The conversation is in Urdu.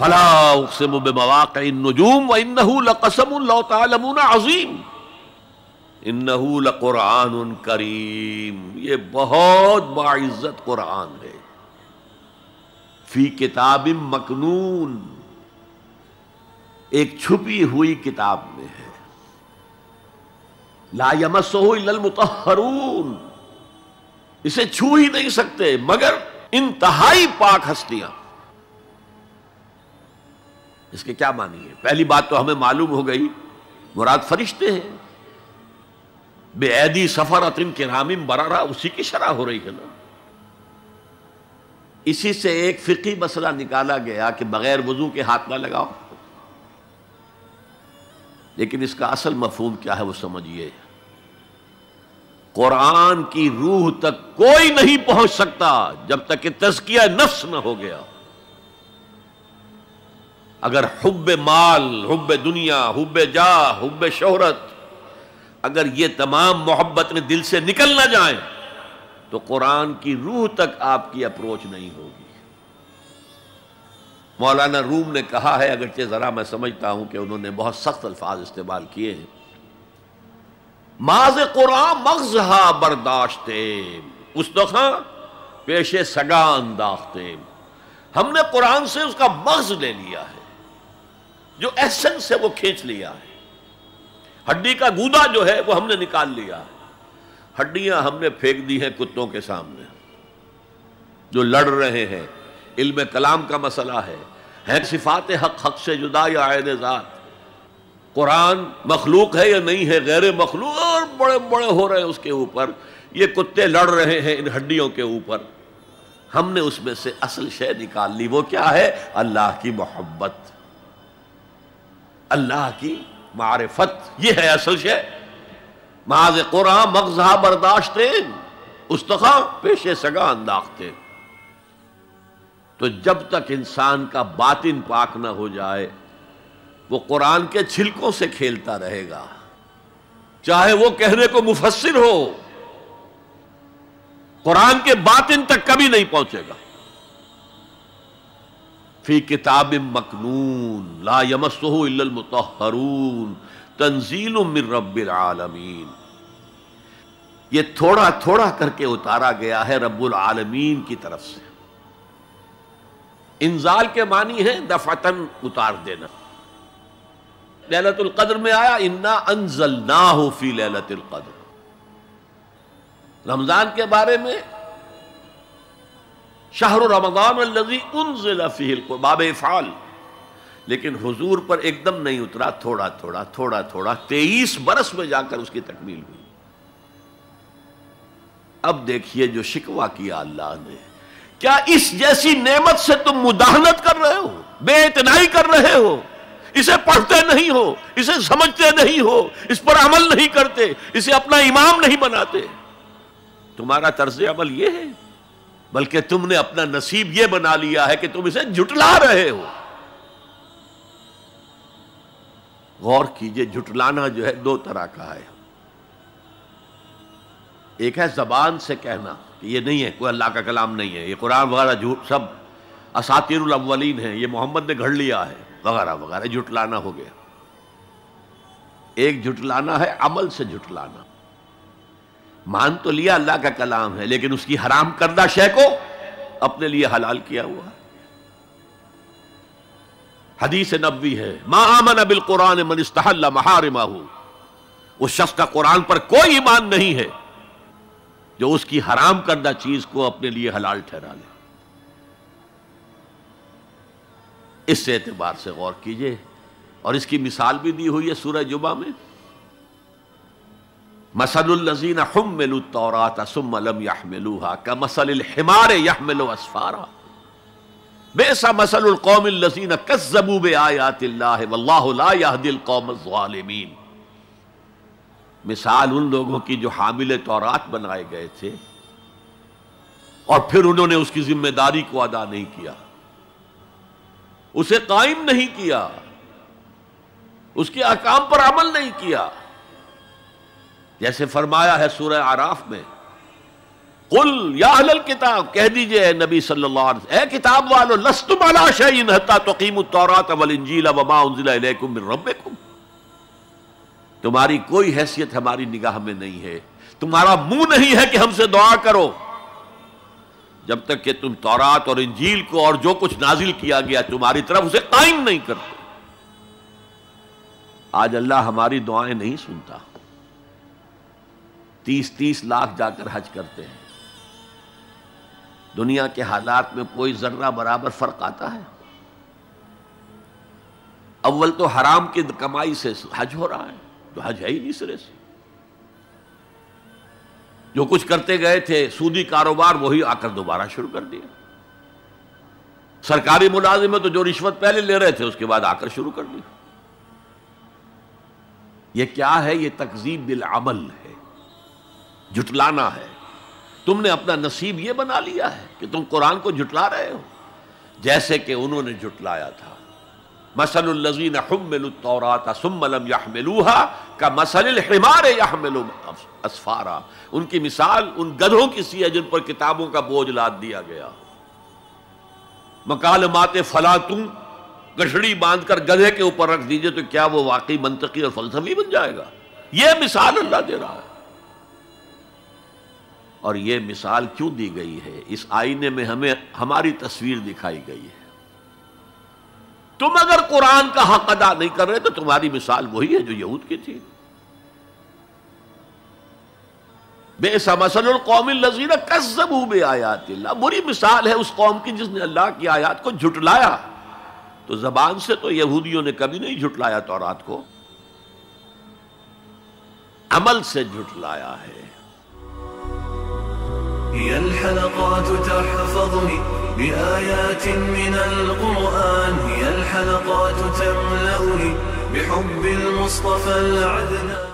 فلا اقسم بمواقع النجوم وانه لقسم لو تعلمون عظیم. انه لقرآن کریم. یہ بہت باعزت قرآن ہے. فی کتاب مکنون. ایک چھپی ہوئی کتاب میں ہے. لا یمسہ الا المطہرون. اسے چھو ہی نہیں سکتے، مگر انتہائی پاک ہستیاں. اس کے کیا مانی ہے پہلی بات تو ہمیں معلوم ہو گئی، مراد فرشتے ہیں۔ بے عیدی سفر اتن کے رامم برارا، اسی کی شرح ہو رہی ہے نا۔ اسی سے ایک فقی مسئلہ نکالا گیا کہ بغیر وضو کے ہاتھ نہ لگاؤ۔ لیکن اس کا اصل مفہوم کیا ہے وہ سمجھیے۔ قرآن کی روح تک کوئی نہیں پہنچ سکتا جب تک کہ تزکیہ نفس نہ ہو گیا۔ اگر حب مال، حب دنیا، حب جا، حب شہرت، اگر یہ تمام محبت میں دل سے نکل نہ جائیں، تو قرآن کی روح تک آپ کی اپروچ نہیں ہوگی۔ مولانا روم نے کہا ہے، اگرچہ ذرا میں سمجھتا ہوں کہ انہوں نے بہت سخت الفاظ استعمال کیے ہیں۔ ماض قرآن مغزہ برداشتے، اس دفعہ پیش سگا انداختے۔ ہم نے قرآن سے اس کا مغز لے لیا ہے۔ جو ایسنس ہے وہ کھینچ لیا ہے۔ ہڈی کا گودا جو ہے وہ ہم نے نکال لیا ہے۔ ہڈیاں ہم نے پھینک دی ہیں کتوں کے سامنے۔ جو لڑ رہے ہیں، علم کلام کا مسئلہ ہے۔ ہے صفات حق حق سے جدا یا عین ذات؟ قرآن مخلوق ہے یا نہیں ہے؟ غیر مخلوق، اور بڑے بڑے ہو رہے ہیں اس کے اوپر۔ یہ کتے لڑ رہے ہیں ان ہڈیوں کے اوپر۔ ہم نے اس میں سے اصل شے نکال لی۔ وہ کیا ہے؟ اللہ کی محبت۔ اللہ کی معرفت۔ یہ ہے اصل شے۔ معاذ قرآن، مغزہ برداشتے استخا پیشے سگا انداختے تو جب تک انسان کا باطن پاک نہ ہو جائے، وہ قرآن کے چھلکوں سے کھیلتا رہے گا۔ چاہے وہ کہنے کو مفسر ہو، قرآن کے باطن تک کبھی نہیں پہنچے گا۔ فی کتاب مکنون لا یمسہ الا المطہرون تنزیل من رب العالمین۔ یہ تھوڑا تھوڑا کر کے اتارا گیا ہے رب العالمین کی طرف سے۔ انزال کے معنی ہے دفعتن اتار دینا۔ للت القدر میں آیا، انا انزلناہ فی للت القدر۔ رمضان کے بارے میں شہر رمضان الذي انزل فيه القرآن، باب افعال۔ لیکن حضور پر ایک دم نہیں اترا، تھوڑا تھوڑا تھوڑا تھوڑا، تیئیس برس میں جا کر اس کی تکمیل ہوئی۔ اب دیکھیے جو شکوا کیا اللہ نے۔ کیا اس جیسی نعمت سے تم مداحنت کر رہے ہو؟ بے اتنائی کر رہے ہو؟ اسے پڑھتے نہیں ہو، اسے سمجھتے نہیں ہو، اس پر عمل نہیں کرتے، اسے اپنا امام نہیں بناتے۔ تمہارا طرز عمل یہ ہے۔ بلکہ تم نے اپنا نصیب یہ بنا لیا ہے کہ تم اسے جھٹلا رہے ہو۔ غور کیجیے، جھٹلانا جو ہے دو طرح کا ہے۔ ایک ہے زبان سے کہنا کہ یہ نہیں ہے، کوئی اللہ کا کلام نہیں ہے، یہ قرآن وغیرہ جھوٹ سب اساتیر الاولین ہیں، یہ محمد نے گھڑ لیا ہے، وغیرہ وغیرہ، جھٹلانا ہو گیا۔ ایک جھٹلانا ہے، عمل سے جھٹلانا۔ مان تو لیا، اللہ کا کلام ہے، لیکن اس کی حرام کردہ شے کو اپنے لیے حلال کیا ہوا۔ حدیث نبوی ہے، ما آمن بالقرآن من استحل محارمہ اس شخص کا قرآن پر کوئی ایمان نہیں ہے جو اس کی حرام کردہ چیز کو اپنے لیے حلال ٹھہرا لے۔ اس اعتبار سے غور کیجیے، اور اس کی مثال بھی دی ہوئی ہے سورہ جمعہ میں۔ مسل الزین حملوا التوراۃ ثم لم يحملوها كمثل الحمار يحمل اسفارا۔ بئس مثل القوم الذين كذبوا بآيات الله والله لا يهدي القوم الظالمين مثال ان لوگوں کی جو حامل تورات بنائے گئے تھے اور پھر انہوں نے اس کی ذمہ داری کو ادا نہیں کیا۔ اسے قائم نہیں کیا۔ اس کے احکام پر عمل نہیں کیا۔ جیسے فرمایا ہے سورہ آراف میں، قل یا اہل الکتاب، کہہ دیجیے اے نبی صلی اللہ علیہ وسلم، اے کتاب والو، لستم علی شیئن حتی تقیموا التوراۃ والانجیل وما انزل الیکم من ربکم۔ تمہاری کوئی حیثیت ہماری نگاہ میں نہیں ہے۔ تمہارا منہ نہیں ہے کہ ہم سے دعا کرو۔ جب تک کہ تم تورات اور انجیل کو اور جو کچھ نازل کیا گیا، تمہاری طرف اسے قائم نہیں کرتے۔ آج اللہ ہماری دعائیں نہیں سنتا۔ تیس تیس لاکھ جا کر حج کرتے ہیں۔ دنیا کے حالات میں کوئی ذرہ برابر فرق آتا ہے؟ اول تو حرام کی کمائی سے حج ہو رہا ہے، تو حج ہے ہی نہیں سرے سے۔ جو کچھ کرتے گئے تھے، سودی کاروبار وہی آ کر دوبارہ شروع کر دیا۔ سرکاری ملازم تو جو رشوت پہلے لے رہے تھے، اس کے بعد آ کر شروع کر دی۔ یہ کیا ہے؟ یہ تقزیب بالعمل ہے۔ جھٹلانا ہے۔ تم نے اپنا نصیب یہ بنا لیا ہے کہ تم قرآن کو جھٹلا رہے ہو۔ جیسے کہ انہوں نے جھٹلایا تھا۔ مسل الزین حمل التورات ثم لم يحملوها کا مسل الحمار يحمل اسفارا۔ ان کی مثال ان گدھوں کی سی ہے جن پر کتابوں کا بوجھ لاد دیا گیا۔ مکالمات فلا تم گشڑی باندھ کر گدھے کے اوپر رکھ دیجیے تو کیا وہ واقعی منطقی اور فلسفی بن جائے گا؟ یہ مثال اللہ دے رہا ہے۔ اور یہ مثال کیوں دی گئی ہے؟ اس آئینے میں ہمیں ہماری تصویر دکھائی گئی ہے۔ تم اگر قرآن کا حق ادا نہیں کر رہے تو تمہاری مثال وہی ہے جو یہود کی تھی۔ بے سمسل القوم الزین کذبوا بے آیات اللہ۔ بری مثال ہے اس قوم کی جس نے اللہ کی آیات کو جھٹلایا۔ تو زبان سے تو یہودیوں نے کبھی نہیں جھٹلایا تورات کو۔ عمل سے جھٹلایا ہے۔ هي الحلقات تحفظني بآيات من القرآن. هي الحلقات تملأني بحب المصطفى العدنان.